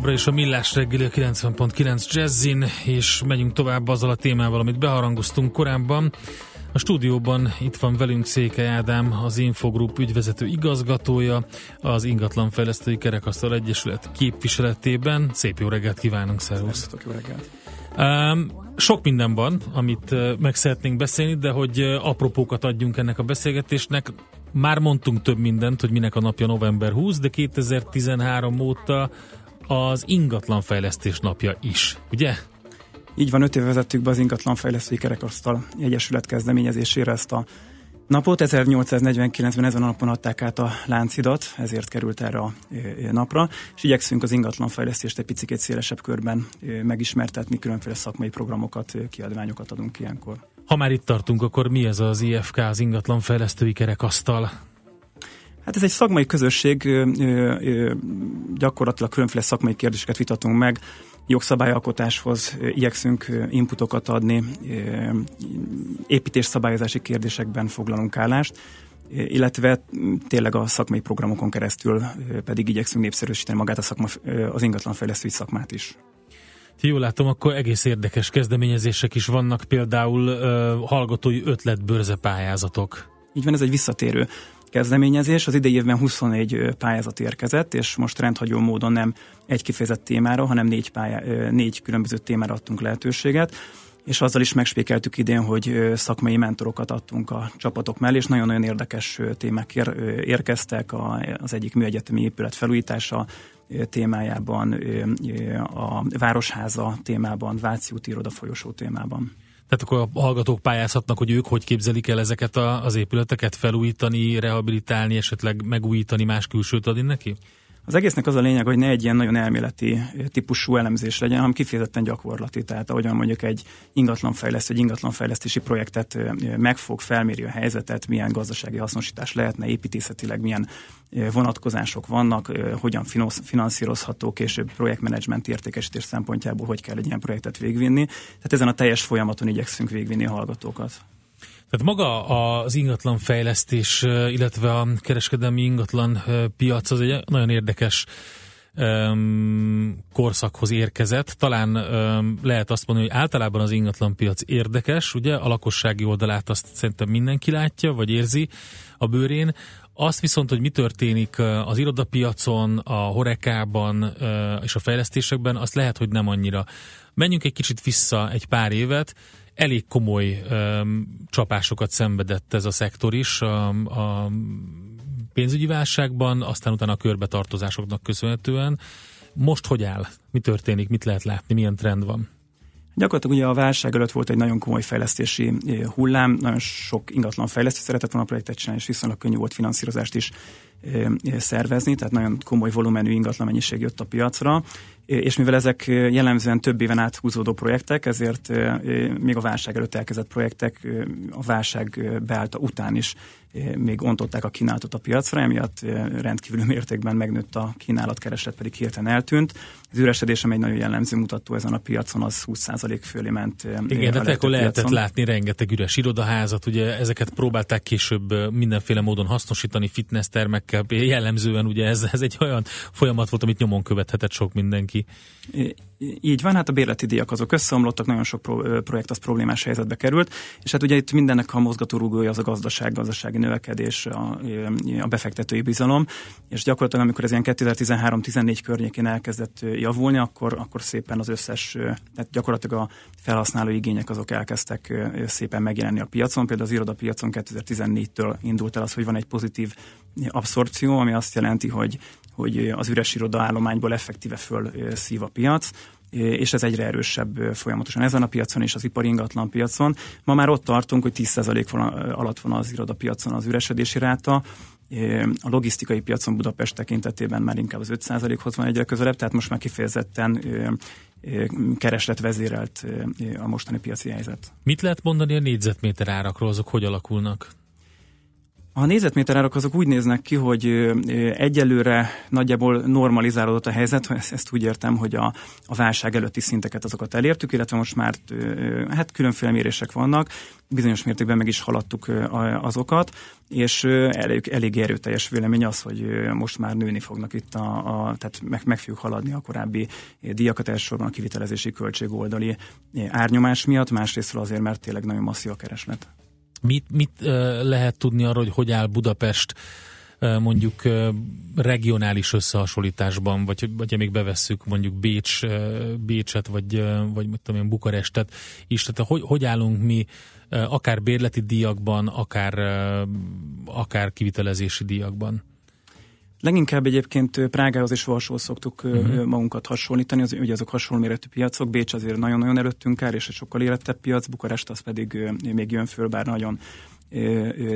Továbbra is a Millás reggeli 90.9 Jazzin, és megyünk tovább azzal a témával, amit beharangoztunk korábban. A stúdióban itt van velünk Székely Ádám, az Infogroup ügyvezető igazgatója, az Ingatlanfejlesztői Kerekasztal Egyesület képviseletében. Szép jó reggelt kívánunk, szervusz! Jó reggelt! Um, sok minden van, amit meg szeretnénk beszélni, de hogy apropókat adjunk ennek a beszélgetésnek, már mondtunk több mindent, hogy minek a napja november 20, de 2013 óta az ingatlanfejlesztés napja is, ugye? Így van, öt éve vezettük be az ingatlanfejlesztői kerekasztal egyesület kezdeményezésére ezt a napot. 1849-ben ezen a napon adták át a láncidat, ezért került erre a napra, és igyekszünk az ingatlanfejlesztést egy picit szélesebb körben megismertetni, különféle szakmai programokat, kiadványokat adunk ilyenkor. Ha már itt tartunk, akkor mi ez az IFK, az ingatlanfejlesztői kerekasztal? Hát ez egy szakmai közösség, gyakorlatilag különféle szakmai kérdéseket vitatunk meg, jogszabályalkotáshoz igyekszünk inputokat adni, építésszabályozási kérdésekben foglalunk állást, illetve tényleg a szakmai programokon keresztül pedig igyekszünk népszerűsíteni magát a szakma, az ingatlanfejlesztői szakmát is. Jól látom, akkor egész érdekes kezdeményezések is vannak, például uh, hallgatói ötletbörze pályázatok. Így van, ez egy visszatérő kezdeményezés. Az idei évben 24 pályázat érkezett, és most rendhagyó módon nem egy kifejezett témára, hanem négy, pályá, négy különböző témára adtunk lehetőséget és azzal is megspékeltük idén, hogy szakmai mentorokat adtunk a csapatok mellé, és nagyon-nagyon érdekes témák ér, érkeztek, az egyik műegyetemi épület felújítása témájában, a Városháza témában, Váci úti iroda folyosó témában. Tehát akkor a hallgatók pályázhatnak, hogy ők hogy képzelik el ezeket a, az épületeket felújítani, rehabilitálni, esetleg megújítani, más külsőt adni neki? Az egésznek az a lényeg, hogy ne egy ilyen nagyon elméleti típusú elemzés legyen, hanem kifejezetten gyakorlati. Tehát ahogyan mondjuk egy ingatlanfejlesztő, egy ingatlanfejlesztési projektet megfog, felméri a helyzetet, milyen gazdasági hasznosítás lehetne építészetileg, milyen vonatkozások vannak, hogyan finanszírozható később projektmenedzsment értékesítés szempontjából, hogy kell egy ilyen projektet végvinni. Tehát ezen a teljes folyamaton igyekszünk végvinni a hallgatókat. Tehát maga az ingatlan fejlesztés, illetve a kereskedelmi ingatlan piac az egy nagyon érdekes korszakhoz érkezett. Talán lehet azt mondani, hogy általában az ingatlan piac érdekes, ugye a lakossági oldalát azt szerintem mindenki látja, vagy érzi a bőrén. Azt viszont, hogy mi történik az irodapiacon, a horekában és a fejlesztésekben, azt lehet, hogy nem annyira. Menjünk egy kicsit vissza egy pár évet, elég komoly um, csapásokat szenvedett ez a szektor is a, a pénzügyi válságban, aztán utána a körbetartozásoknak köszönhetően. Most hogy áll? Mi történik? Mit lehet látni? Milyen trend van? Gyakorlatilag ugye a válság előtt volt egy nagyon komoly fejlesztési hullám, nagyon sok ingatlan fejlesztő szeretett volna projektet csinálni, és viszonylag könnyű volt finanszírozást is szervezni, tehát nagyon komoly volumenű ingatlan mennyiség jött a piacra, és mivel ezek jellemzően több éven át projektek, ezért még a válság előtt elkezdett projektek a válság beállta után is még ontották a kínálatot a piacra, emiatt rendkívül mértékben megnőtt a kínálatkereslet, pedig hirtelen eltűnt. Az üresedés, amely nagyon jellemző mutató ezen a piacon, az 20% fölé ment. Igen, de akkor lehetett látni rengeteg üres irodaházat, ugye ezeket próbálták később mindenféle módon hasznosítani, fitness termekkel, jellemzően ugye ez, ez egy olyan folyamat volt, amit nyomon követhetett sok mindenki. Így van, hát a bérleti díjak azok összeomlottak, nagyon sok pro, projekt az problémás helyzetbe került, és hát ugye itt mindennek a mozgatórugója az a gazdaság, gazdasági növekedés, a, a befektetői bizalom, és gyakorlatilag amikor ez ilyen 2013-14 környékén elkezdett javulni, akkor, akkor szépen az összes, tehát gyakorlatilag a felhasználó igények azok elkezdtek szépen megjelenni a piacon, például az irodapiacon 2014-től indult el az, hogy van egy pozitív abszorpció, ami azt jelenti, hogy hogy az üres irodaállományból effektíve föl szív a piac, és ez egyre erősebb folyamatosan ezen a piacon és az ipari ingatlan piacon. Ma már ott tartunk, hogy 10% alatt van az irodapiacon az üresedési ráta, a logisztikai piacon Budapest tekintetében már inkább az 5%-hoz van egyre közelebb, tehát most már kifejezetten kereslet vezérelt a mostani piaci helyzet. Mit lehet mondani a négyzetméter árakról, azok hogy alakulnak? A nézetméterárak azok úgy néznek ki, hogy egyelőre nagyjából normalizálódott a helyzet, ezt, úgy értem, hogy a, a válság előtti szinteket azokat elértük, illetve most már hát különféle mérések vannak, bizonyos mértékben meg is haladtuk azokat, és elég, elég erőteljes vélemény az, hogy most már nőni fognak itt, a, a tehát meg, meg fogjuk haladni a korábbi díjakat, elsősorban a kivitelezési költség oldali árnyomás miatt, másrészt azért, mert tényleg nagyon masszív a kereslet. Mit, mit lehet tudni arról, hogy hogy áll Budapest mondjuk regionális összehasonlításban, vagy, vagy még bevesszük mondjuk Bécs, Bécset, vagy, vagy mit tudom én, Bukarestet is, tehát hogy, hogy állunk mi akár bérleti díjakban, akár, akár kivitelezési díjakban? Leginkább egyébként Prágához és Varsóhoz szoktuk uh-huh. magunkat hasonlítani, az, ugye azok hasonló méretű piacok, Bécs azért nagyon-nagyon előttünk áll, és egy sokkal érettebb piac, Bukarest az pedig még jön föl, bár nagyon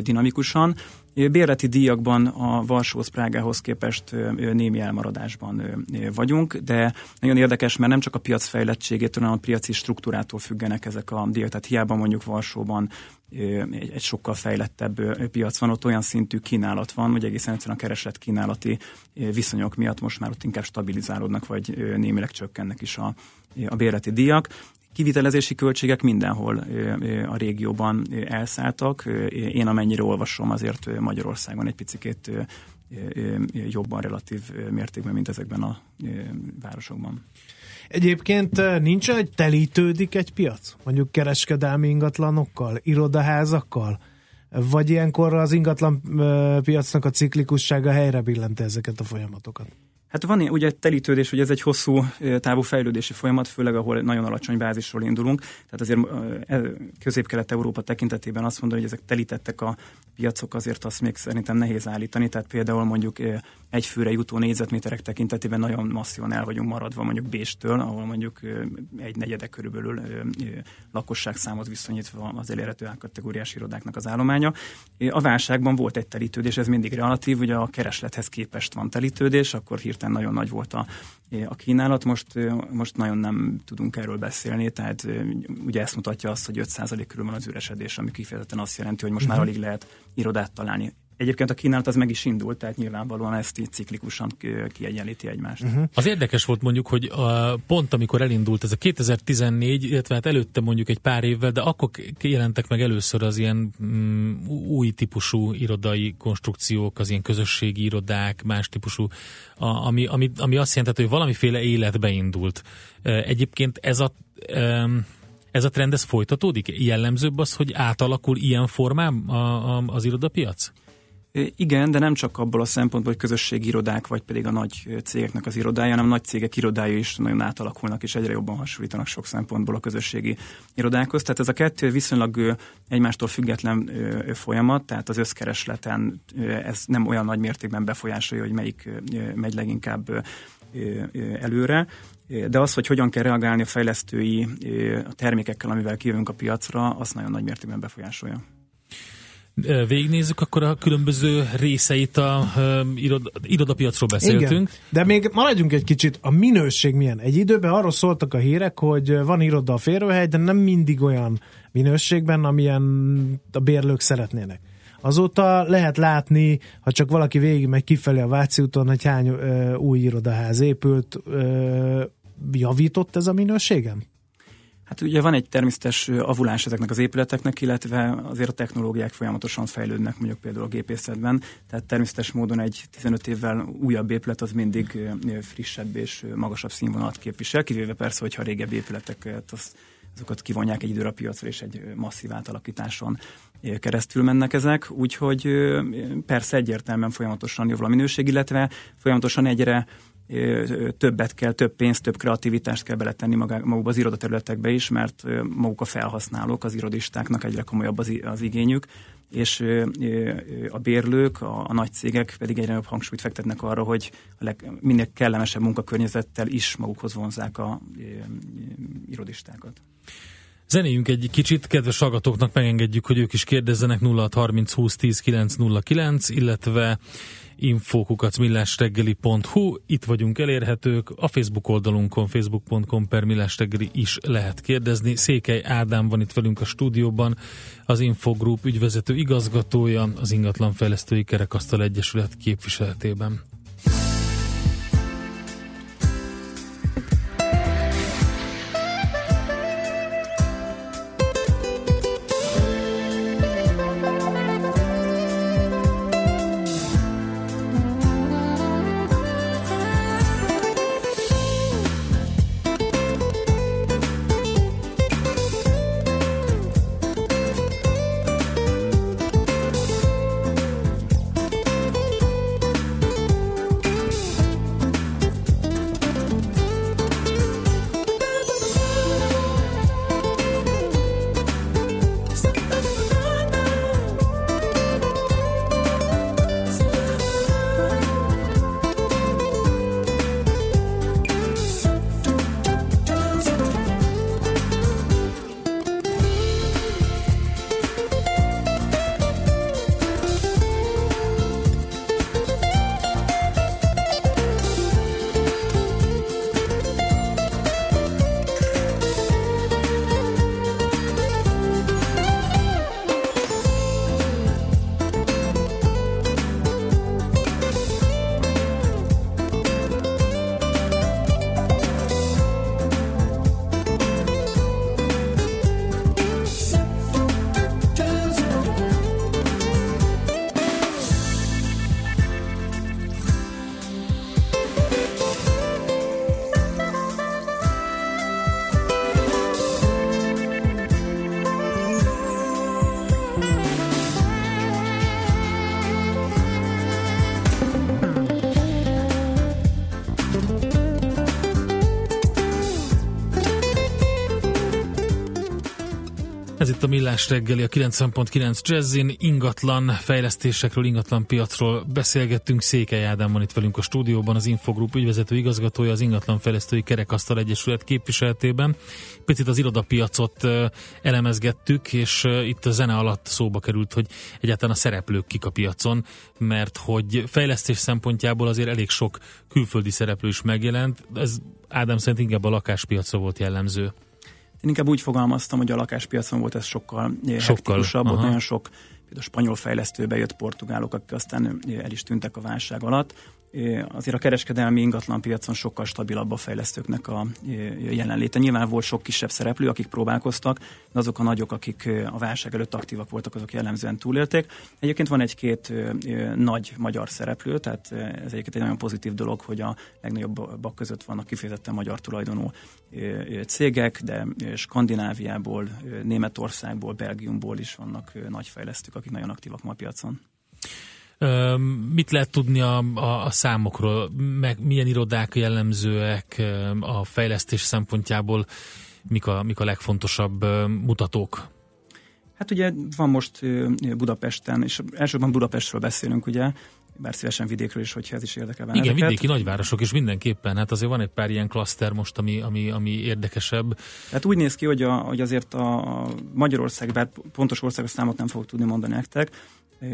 dinamikusan. Bérleti díjakban a Varsóhoz, Prágához képest némi elmaradásban vagyunk, de nagyon érdekes, mert nem csak a piac fejlettségétől, hanem a piaci struktúrától függenek ezek a díjak. Tehát hiába mondjuk Varsóban egy, sokkal fejlettebb piac van, ott olyan szintű kínálat van, hogy egészen egyszerűen a kereslet kínálati viszonyok miatt most már ott inkább stabilizálódnak, vagy némileg csökkennek is a, a bérleti díjak. Kivitelezési költségek mindenhol a régióban elszálltak. Én amennyire olvasom, azért Magyarországon egy picit jobban relatív mértékben, mint ezekben a városokban. Egyébként nincs, hogy telítődik egy piac? Mondjuk kereskedelmi ingatlanokkal, irodaházakkal? Vagy ilyenkor az ingatlan piacnak a ciklikussága helyre billenti ezeket a folyamatokat? Hát van ugye egy telítődés, hogy ez egy hosszú távú fejlődési folyamat, főleg ahol nagyon alacsony bázisról indulunk. Tehát azért e, közép-kelet-európa tekintetében azt mondani, hogy ezek telítettek a piacok, azért azt még szerintem nehéz állítani. Tehát például mondjuk egy főre jutó négyzetméterek tekintetében nagyon masszívan el vagyunk maradva mondjuk Béstől, ahol mondjuk egy negyedek körülbelül lakosság számot viszonyítva az elérhető kategóriás irodáknak az állománya. A válságban volt egy telítődés, ez mindig relatív, ugye a kereslethez képest van telítődés, akkor hirtelen nagyon nagy volt a, a kínálat, most, most nagyon nem tudunk erről beszélni, tehát ugye ezt mutatja azt, hogy 5% körül van az üresedés, ami kifejezetten azt jelenti, hogy most uh-huh. már mhm. alig lehet irodát találni Egyébként a kínálat az meg is indult, tehát nyilvánvalóan ezt így ciklikusan kiegyenlíti egymást. Uh-huh. Az érdekes volt mondjuk, hogy a, pont amikor elindult ez a 2014, illetve hát előtte mondjuk egy pár évvel, de akkor jelentek meg először az ilyen mm, új típusú irodai konstrukciók, az ilyen közösségi irodák, más típusú, a, ami, ami, ami azt jelentett, hogy valamiféle életbe indult. Egyébként ez a ez a trend ez folytatódik? Jellemzőbb az, hogy átalakul ilyen formán a, a, az irodapiac? Igen, de nem csak abból a szempontból, hogy közösségi irodák, vagy pedig a nagy cégeknek az irodája, hanem a nagy cégek irodája is nagyon átalakulnak, és egyre jobban hasonlítanak sok szempontból a közösségi irodákhoz. Tehát ez a kettő viszonylag egymástól független folyamat, tehát az összkeresleten ez nem olyan nagy mértékben befolyásolja, hogy melyik megy leginkább előre. De az, hogy hogyan kell reagálni a fejlesztői termékekkel, amivel kijövünk a piacra, az nagyon nagy mértékben befolyásolja végignézzük, akkor a különböző részeit a irod, irodapiacról beszéltünk. Igen, de még maradjunk egy kicsit, a minőség milyen? Egy időben arról szóltak a hírek, hogy van iroda a férőhely, de nem mindig olyan minőségben, amilyen a bérlők szeretnének. Azóta lehet látni, ha csak valaki végig megy kifelé a Váci úton, hogy hány ö, új irodaház épült, ö, javított ez a minőségem? Hát ugye van egy természetes avulás ezeknek az épületeknek, illetve azért a technológiák folyamatosan fejlődnek, mondjuk például a gépészetben, tehát természetes módon egy 15 évvel újabb épület az mindig frissebb és magasabb színvonalat képvisel, kivéve persze, hogyha a régebbi épületeket az, azokat kivonják egy időre a piacra, és egy masszív átalakításon keresztül mennek ezek, úgyhogy persze egyértelműen folyamatosan javul a minőség, illetve folyamatosan egyre többet kell, több pénzt, több kreativitást kell beletenni magukba az irodaterületekbe is, mert maguk a felhasználók, az irodistáknak egyre komolyabb az, az igényük, és a bérlők, a, a nagy cégek pedig egyre nagyobb hangsúlyt fektetnek arra, hogy a leg, minél kellemesebb munkakörnyezettel is magukhoz vonzák a, irodistákat. Zenéjünk egy kicsit, kedves hallgatóknak megengedjük, hogy ők is kérdezzenek 0630 20 10 909, illetve infokukacmillásreggeli.hu, itt vagyunk elérhetők, a Facebook oldalunkon, facebook.com per millásreggeli is lehet kérdezni. Székely Ádám van itt velünk a stúdióban, az Infogroup ügyvezető igazgatója, az Ingatlanfejlesztői Kerekasztal Egyesület képviseletében. Millás reggeli a 90.9 Jazzin, ingatlan fejlesztésekről, ingatlan piacról beszélgettünk. Székely Ádám van itt velünk a stúdióban, az Infogroup ügyvezető igazgatója, az Ingatlan Fejlesztői Kerekasztal Egyesület képviseletében. Picit az irodapiacot elemezgettük, és itt a zene alatt szóba került, hogy egyáltalán a szereplők kik a piacon, mert hogy fejlesztés szempontjából azért elég sok külföldi szereplő is megjelent. Ez Ádám szerint inkább a lakáspiacra volt jellemző. Én inkább úgy fogalmaztam, hogy a lakáspiacon volt ez sokkal, eh, sokkal hektikusabb, ott nagyon sok például spanyol fejlesztő bejött portugálok, akik aztán eh, el is tűntek a válság alatt azért a kereskedelmi ingatlan piacon sokkal stabilabb a fejlesztőknek a jelenléte. Nyilván volt sok kisebb szereplő, akik próbálkoztak, de azok a nagyok, akik a válság előtt aktívak voltak, azok jellemzően túlélték. Egyébként van egy-két nagy magyar szereplő, tehát ez egyébként egy nagyon pozitív dolog, hogy a legnagyobbak között vannak kifejezetten magyar tulajdonú cégek, de Skandináviából, Németországból, Belgiumból is vannak nagy fejlesztők, akik nagyon aktívak ma a piacon. Mit lehet tudni a, a, a számokról, meg milyen irodák jellemzőek a fejlesztés szempontjából, mik a, mik a legfontosabb mutatók? Hát ugye van most Budapesten, és elsősorban Budapestről beszélünk, ugye, bár szívesen vidékről is, hogyha ez is érdekel benneteket. Igen, vidéki nagyvárosok is mindenképpen, hát azért van egy pár ilyen klaszter most, ami, ami, ami érdekesebb. Hát úgy néz ki, hogy, a, hogy azért a Magyarország, bár pontos országos számot nem fogok tudni mondani nektek,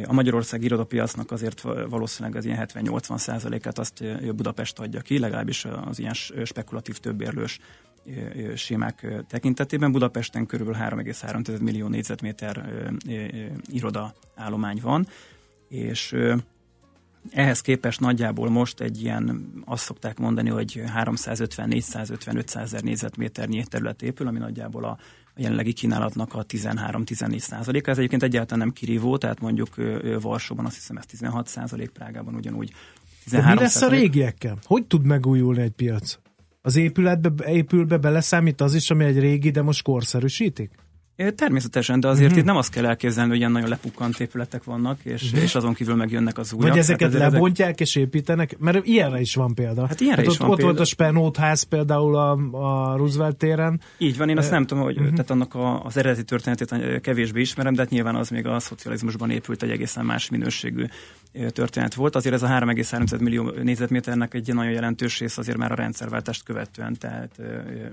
a Magyarország irodapiacnak azért valószínűleg az ilyen 70-80 százalékát azt Budapest adja ki, legalábbis az ilyen spekulatív többérlős sémák tekintetében. Budapesten kb. 3,3 millió négyzetméter iroda állomány van, és ehhez képest nagyjából most egy ilyen, azt szokták mondani, hogy 350-450-500 ezer négyzetméternyi terület épül, ami nagyjából a jelenlegi kínálatnak a 13-14 százaléka. Ez egyébként egyáltalán nem kirívó, tehát mondjuk Varsóban azt hiszem ez 16 százalék, Prágában ugyanúgy 13 De mi lesz a régiekkel? Hogy tud megújulni egy piac? Az épületbe épül be beleszámít az is, ami egy régi, de most korszerűsítik? Természetesen, de azért uh-huh. itt nem azt kell elképzelni, hogy ilyen nagyon lepukkant épületek vannak, és, uh-huh. és azon kívül megjönnek az újak. Vagy ezeket hát lebontják ezek... és építenek, mert ilyenre is van példa. Hát ilyenre hát is ott, van ott példa. volt a Spenót ház például a, a Roosevelt téren. Így van, én azt nem tudom, hogy uh-huh. tehát annak a, az eredeti történetét kevésbé ismerem, de hát nyilván az még a szocializmusban épült egy egészen más minőségű történet volt. Azért ez a 3,3 millió négyzetméternek egy nagyon jelentős rész azért már a rendszerváltást követően, tehát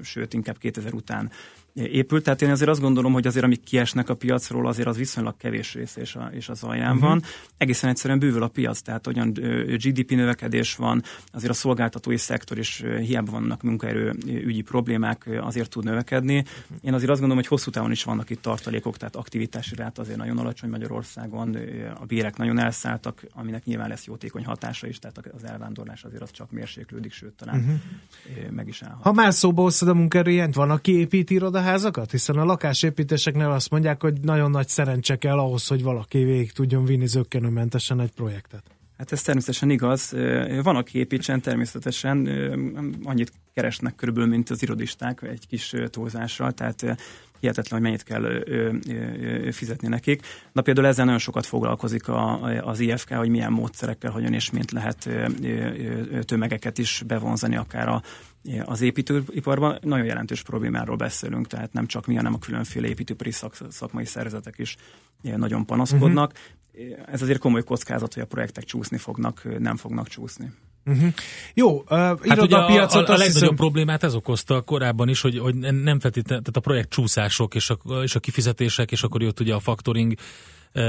sőt inkább 2000 után épült. Tehát én azért azt gondolom, hogy azért amik kiesnek a piacról, azért az viszonylag kevés rész és, a, és az alján uh-huh. van. Egészen egyszerűen bővül a piac, tehát olyan GDP növekedés van, azért a szolgáltatói szektor is hiába vannak munkaerő ügyi problémák, azért tud növekedni. Én azért azt gondolom, hogy hosszú távon is vannak itt tartalékok, tehát aktivitási rát azért nagyon alacsony Magyarországon, a bérek nagyon elszálltak, aminek nyilván lesz jótékony hatása is, tehát az elvándorlás azért az csak mérséklődik, sőt talán uh-huh. meg is állhat. Ha már szóba hoztad a munkaerőjent, van, aki épít irodaházakat? Hiszen a lakásépítéseknél azt mondják, hogy nagyon nagy szerencse kell ahhoz, hogy valaki végig tudjon vinni zöggenőmentesen egy projektet. Hát ez természetesen igaz. Van, aki építsen, természetesen annyit keresnek körülbelül, mint az irodisták egy kis túlzással, tehát hihetetlen, hogy mennyit kell ö, ö, fizetni nekik. Na például ezzel nagyon sokat foglalkozik a, az IFK, hogy milyen módszerekkel, hogyan és mint lehet ö, ö, tömegeket is bevonzani akár a, az építőiparban. Nagyon jelentős problémáról beszélünk, tehát nem csak mi, hanem a különféle építőipari szak, szakmai szervezetek is nagyon panaszkodnak. Uh-huh. Ez azért komoly kockázat, hogy a projektek csúszni fognak, nem fognak csúszni. Uh-huh. Jó, uh, hát ugye a, piacot, a, a, a legnagyobb hiszem... problémát ez okozta korábban is, hogy, hogy nem feltétlenül, tehát a projekt csúszások és a, és a kifizetések, és akkor jött ugye a faktoring. Uh,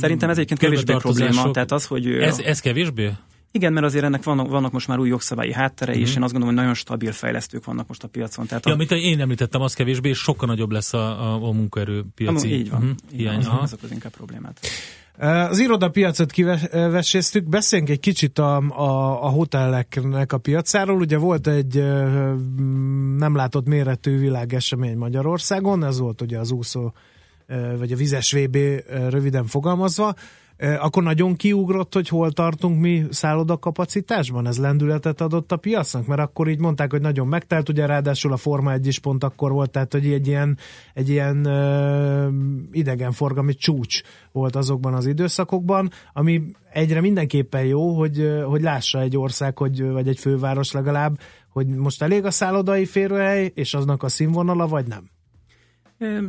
Szerintem ez egyébként kevésbé probléma, tehát az, hogy... Ez, ez kevésbé? Igen, mert azért ennek vannak, vannak most már új jogszabályi háttere, mm-hmm. és én azt gondolom, hogy nagyon stabil fejlesztők vannak most a piacon. Tehát ja, a... amit én említettem, az kevésbé, és sokkal nagyobb lesz a, a, a munkaerőpiaci Így van, uh-huh. így van az, azok az inkább problémát. Az irodapiacot kiveséztük, beszéljünk egy kicsit a, a, a hotelleknek a piacáról. Ugye volt egy nem látott méretű világesemény Magyarországon, ez volt ugye az úszó, vagy a vizes VB röviden fogalmazva akkor nagyon kiugrott, hogy hol tartunk mi szállodakapacitásban? Ez lendületet adott a piacnak? Mert akkor így mondták, hogy nagyon megtelt, ugye ráadásul a Forma 1 is pont akkor volt, tehát hogy egy ilyen, egy ilyen uh, idegenforgalmi csúcs volt azokban az időszakokban, ami egyre mindenképpen jó, hogy, hogy lássa egy ország, hogy, vagy egy főváros legalább, hogy most elég a szállodai férőhely, és aznak a színvonala, vagy nem?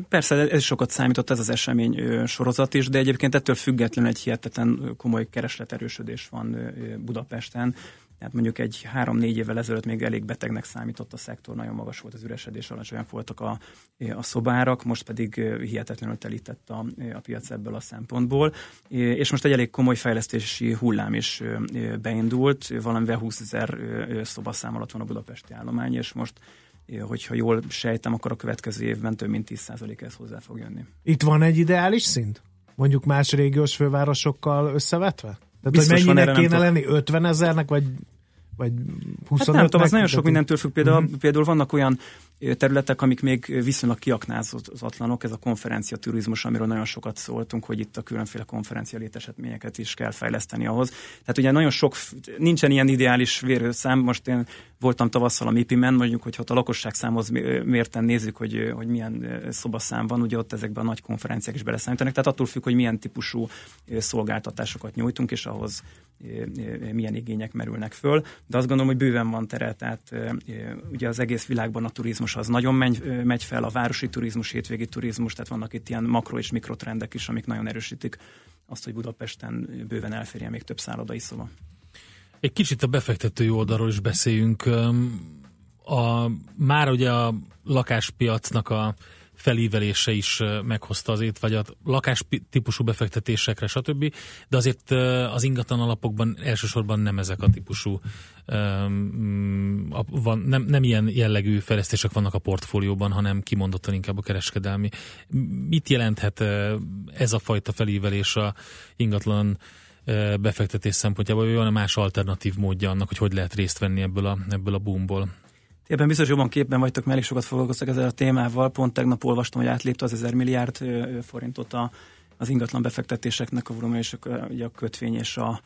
Persze, ez sokat számított ez az esemény sorozat is, de egyébként ettől függetlenül egy hihetetlen komoly keresleterősödés van Budapesten. Tehát mondjuk egy három-négy évvel ezelőtt még elég betegnek számított a szektor, nagyon magas volt az üresedés, alacsonyan voltak a, a szobárak, most pedig hihetetlenül telített a, a piac ebből a szempontból. És most egy elég komoly fejlesztési hullám is beindult, valamivel 20 ezer szobaszám alatt van a budapesti állomány, és most hogyha jól sejtem, akkor a következő évben több mint 10% ez hozzá fog jönni. Itt van egy ideális szint? Mondjuk más régiós fővárosokkal összevetve? Tehát, Biztos hogy mennyinek kéne lenni? 50 ezernek, vagy vagy 25 hát nem tudom, az nagyon sok mindentől függ. Például, uh-huh. például vannak olyan területek, amik még viszonylag kiaknázatlanok, ez a konferencia turizmus, amiről nagyon sokat szóltunk, hogy itt a különféle konferencia létesetményeket is kell fejleszteni ahhoz. Tehát ugye nagyon sok, nincsen ilyen ideális vérőszám, most én voltam tavasszal a MIPI-men, mondjuk, hogyha a lakosság számhoz mérten nézzük, hogy, hogy milyen szobaszám van, ugye ott ezekben a nagy konferenciák is beleszámítanak, tehát attól függ, hogy milyen típusú szolgáltatásokat nyújtunk, és ahhoz milyen igények merülnek föl. De azt gondolom, hogy bőven van tere, tehát ugye az egész világban a turizmus az nagyon megy, megy fel, a városi turizmus, hétvégi turizmus, tehát vannak itt ilyen makro és mikrotrendek is, amik nagyon erősítik azt, hogy Budapesten bőven elférjen még több szállodai szoba. Egy kicsit a befektetői oldalról is beszéljünk. A, már ugye a lakáspiacnak a felívelése is meghozta az étvagyat, lakás típusú befektetésekre, stb. De azért az ingatlan alapokban elsősorban nem ezek a típusú, van, nem, nem ilyen jellegű fejlesztések vannak a portfólióban, hanem kimondottan inkább a kereskedelmi. Mit jelenthet ez a fajta felívelés a ingatlan befektetés szempontjából, vagy van más alternatív módja annak, hogy hogy lehet részt venni ebből a, ebből a boomból? Ebben biztos jobban képben vagytok, mert elég sokat foglalkoztak ezzel a témával. Pont tegnap olvastam, hogy átlépte az 1000 milliárd forintot a, az ingatlan befektetéseknek a volumen, és a, ugye a kötvény és a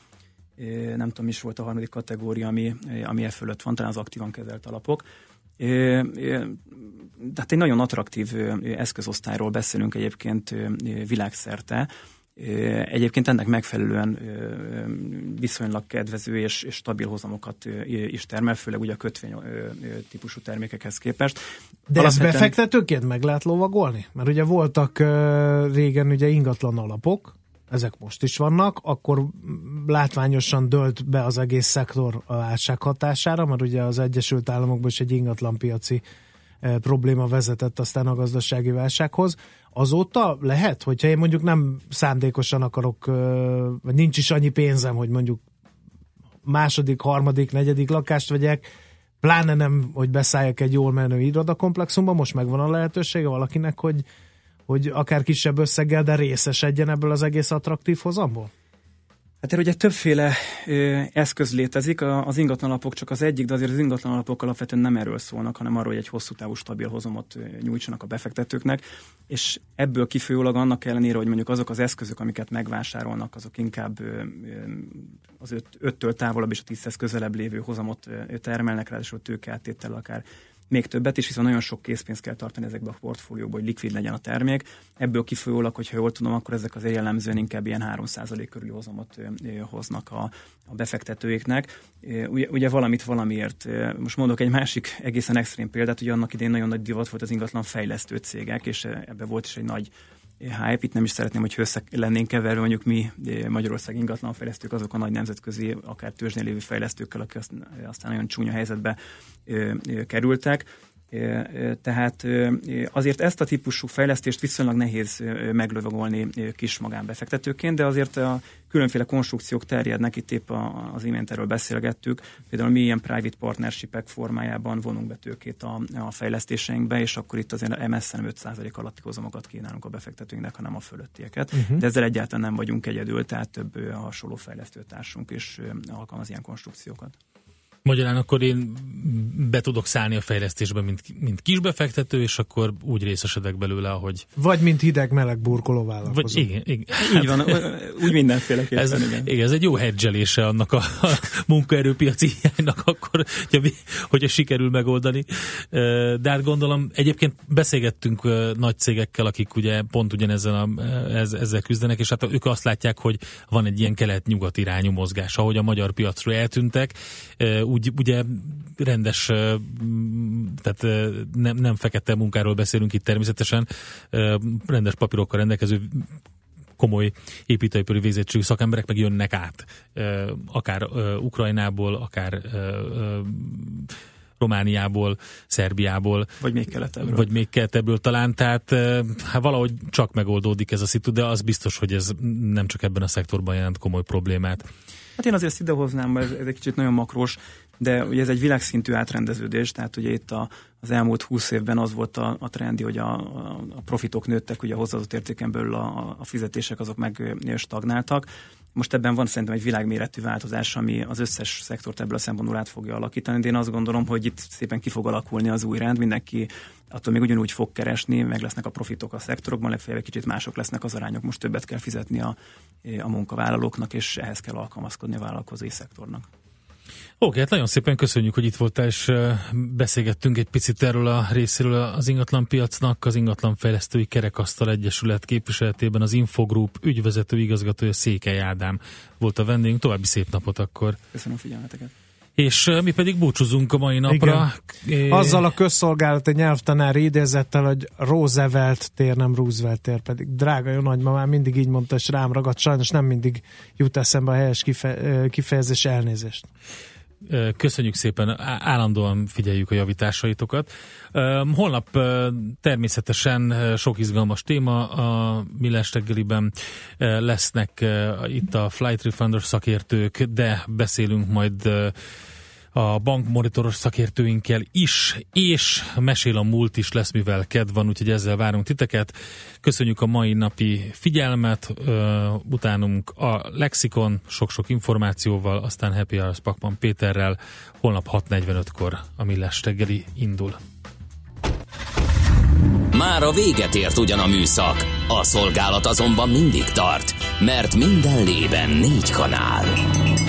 nem tudom is volt a harmadik kategória, ami, ami e fölött van, talán az aktívan kezelt alapok. Tehát egy nagyon attraktív eszközosztályról beszélünk egyébként világszerte, Egyébként ennek megfelelően viszonylag kedvező és, és stabil hozamokat is termel, főleg ugye a kötvény típusú termékekhez képest. De Alapvetően... ezt befektetőként meg lehet lovagolni? Mert ugye voltak régen ugye ingatlan alapok, ezek most is vannak, akkor látványosan dölt be az egész szektor a válság hatására, mert ugye az Egyesült Államokban is egy ingatlan piaci probléma vezetett aztán a gazdasági válsághoz. Azóta lehet, hogyha én mondjuk nem szándékosan akarok, vagy nincs is annyi pénzem, hogy mondjuk második, harmadik, negyedik lakást vegyek, pláne nem, hogy beszálljak egy jól menő irodakomplexumban, most megvan a lehetősége valakinek, hogy, hogy akár kisebb összeggel, de részesedjen ebből az egész attraktív hozamból? Hát erre ugye többféle ö, eszköz létezik, a, az ingatlanalapok csak az egyik, de azért az ingatlanalapok alapvetően nem erről szólnak, hanem arról, hogy egy hosszú távú stabil hozamot nyújtsanak a befektetőknek, és ebből kifolyólag annak ellenére, hogy mondjuk azok az eszközök, amiket megvásárolnak, azok inkább ö, az 5-től távolabb és a 10 közelebb lévő hozamot termelnek, ráadásul tőkeáttéttel akár még többet is, hiszen nagyon sok készpénzt kell tartani ezekbe a portfólióba, hogy likvid legyen a termék. Ebből kifolyólag, hogyha jól tudom, akkor ezek az jellemzően inkább ilyen 3% körüli hozamot hoznak a, a befektetőiknek. Ugye, ugye valamit valamiért. Most mondok egy másik egészen extrém példát, hogy annak idén nagyon nagy divat volt az ingatlan fejlesztő cégek, és ebbe volt is egy nagy hype, itt nem is szeretném, hogy össze lennénk keverve mondjuk mi Magyarország ingatlanfejlesztők, azok a nagy nemzetközi, akár tőzsnél lévő fejlesztőkkel, akik aztán nagyon csúnya helyzetbe kerültek. Tehát azért ezt a típusú fejlesztést viszonylag nehéz meglövagolni kis magánbefektetőként, de azért a különféle konstrukciók terjednek, itt épp az imént erről beszélgettük, például mi ilyen private partnershipek formájában vonunk be tőkét a, a fejlesztéseinkbe, és akkor itt azért MSZ nem 5% alatti hozamokat kínálunk a befektetőinknek, hanem a fölöttieket. Uh-huh. De ezzel egyáltalán nem vagyunk egyedül, tehát több hasonló fejlesztőtársunk is alkalmaz ilyen konstrukciókat. Magyarán akkor én be tudok szállni a fejlesztésbe, mint, mint kisbefektető, és akkor úgy részesedek belőle, ahogy... Vagy mint hideg-meleg burkoló vállalkozó. Vagy igen, igen. Így van, úgy mindenféleképpen. Ez, igen. igen. ez egy jó hedgelése annak a, a munkaerőpiaci hiánynak akkor, hogyha, hogyha sikerül megoldani. De hát gondolom, egyébként beszélgettünk nagy cégekkel, akik ugye pont ugyanezzel a, ezzel küzdenek, és hát ők azt látják, hogy van egy ilyen kelet-nyugat irányú mozgás, ahogy a magyar piacról eltűntek, úgy ugye rendes, tehát nem, nem fekete munkáról beszélünk itt természetesen, rendes papírokkal rendelkező komoly építőipari végzettségű szakemberek meg jönnek át, akár Ukrajnából, akár Romániából, Szerbiából. Vagy még keletebbről. Vagy még keletebbről talán, tehát hát valahogy csak megoldódik ez a szitu, de az biztos, hogy ez nem csak ebben a szektorban jelent komoly problémát. Hát én azért idehoznám, ez, ez egy kicsit nagyon makros, de ugye ez egy világszintű átrendeződés, tehát ugye itt a, az elmúlt húsz évben az volt a, a trendi, hogy a, a profitok nőttek, ugye a hozzáadott értéken belül a, a fizetések azok meg stagnáltak. Most ebben van szerintem egy világméretű változás, ami az összes szektort ebből a szempontból át fogja alakítani, de én azt gondolom, hogy itt szépen ki fog alakulni az új rend, mindenki attól még ugyanúgy fog keresni, meg lesznek a profitok a szektorokban, legfeljebb kicsit mások lesznek az arányok, most többet kell fizetni a, a munkavállalóknak, és ehhez kell alkalmazkodni a vállalkozói szektornak. Oké, hát nagyon szépen köszönjük, hogy itt voltál, és beszélgettünk egy picit erről a részéről az ingatlan piacnak, az ingatlanfejlesztői kerekasztal egyesület képviseletében az Infogroup ügyvezető igazgatója Székely Ádám volt a vendégünk. További szép napot akkor. Köszönöm a figyelmeteket. És mi pedig búcsúzunk a mai napra. Igen. Azzal a közszolgálati nyelvtanári idézettel, hogy Roosevelt tér, nem Roosevelt tér, pedig drága jó nagymamám mindig így mondta, és rám ragadt, sajnos nem mindig jut eszembe a helyes kife- kifejezés elnézést. Köszönjük szépen, állandóan figyeljük a javításaitokat. Holnap természetesen sok izgalmas téma a Millás reggeliben lesznek itt a Flight Refunders szakértők, de beszélünk majd a bankmonitoros szakértőinkkel is, és mesél a múlt is lesz, mivel kedv van, úgyhogy ezzel várunk titeket. Köszönjük a mai napi figyelmet, utánunk a Lexikon sok-sok információval, aztán Happy Hours Pakman Péterrel, holnap 6.45-kor a Millás reggeli indul. Már a véget ért ugyan a műszak, a szolgálat azonban mindig tart, mert minden lében négy kanál.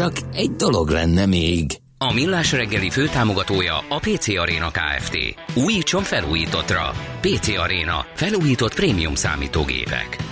Csak egy dolog lenne még. A Millás reggeli főtámogatója a PC Arena Kft. Újítson felújítottra. PC Arena. Felújított prémium számítógépek.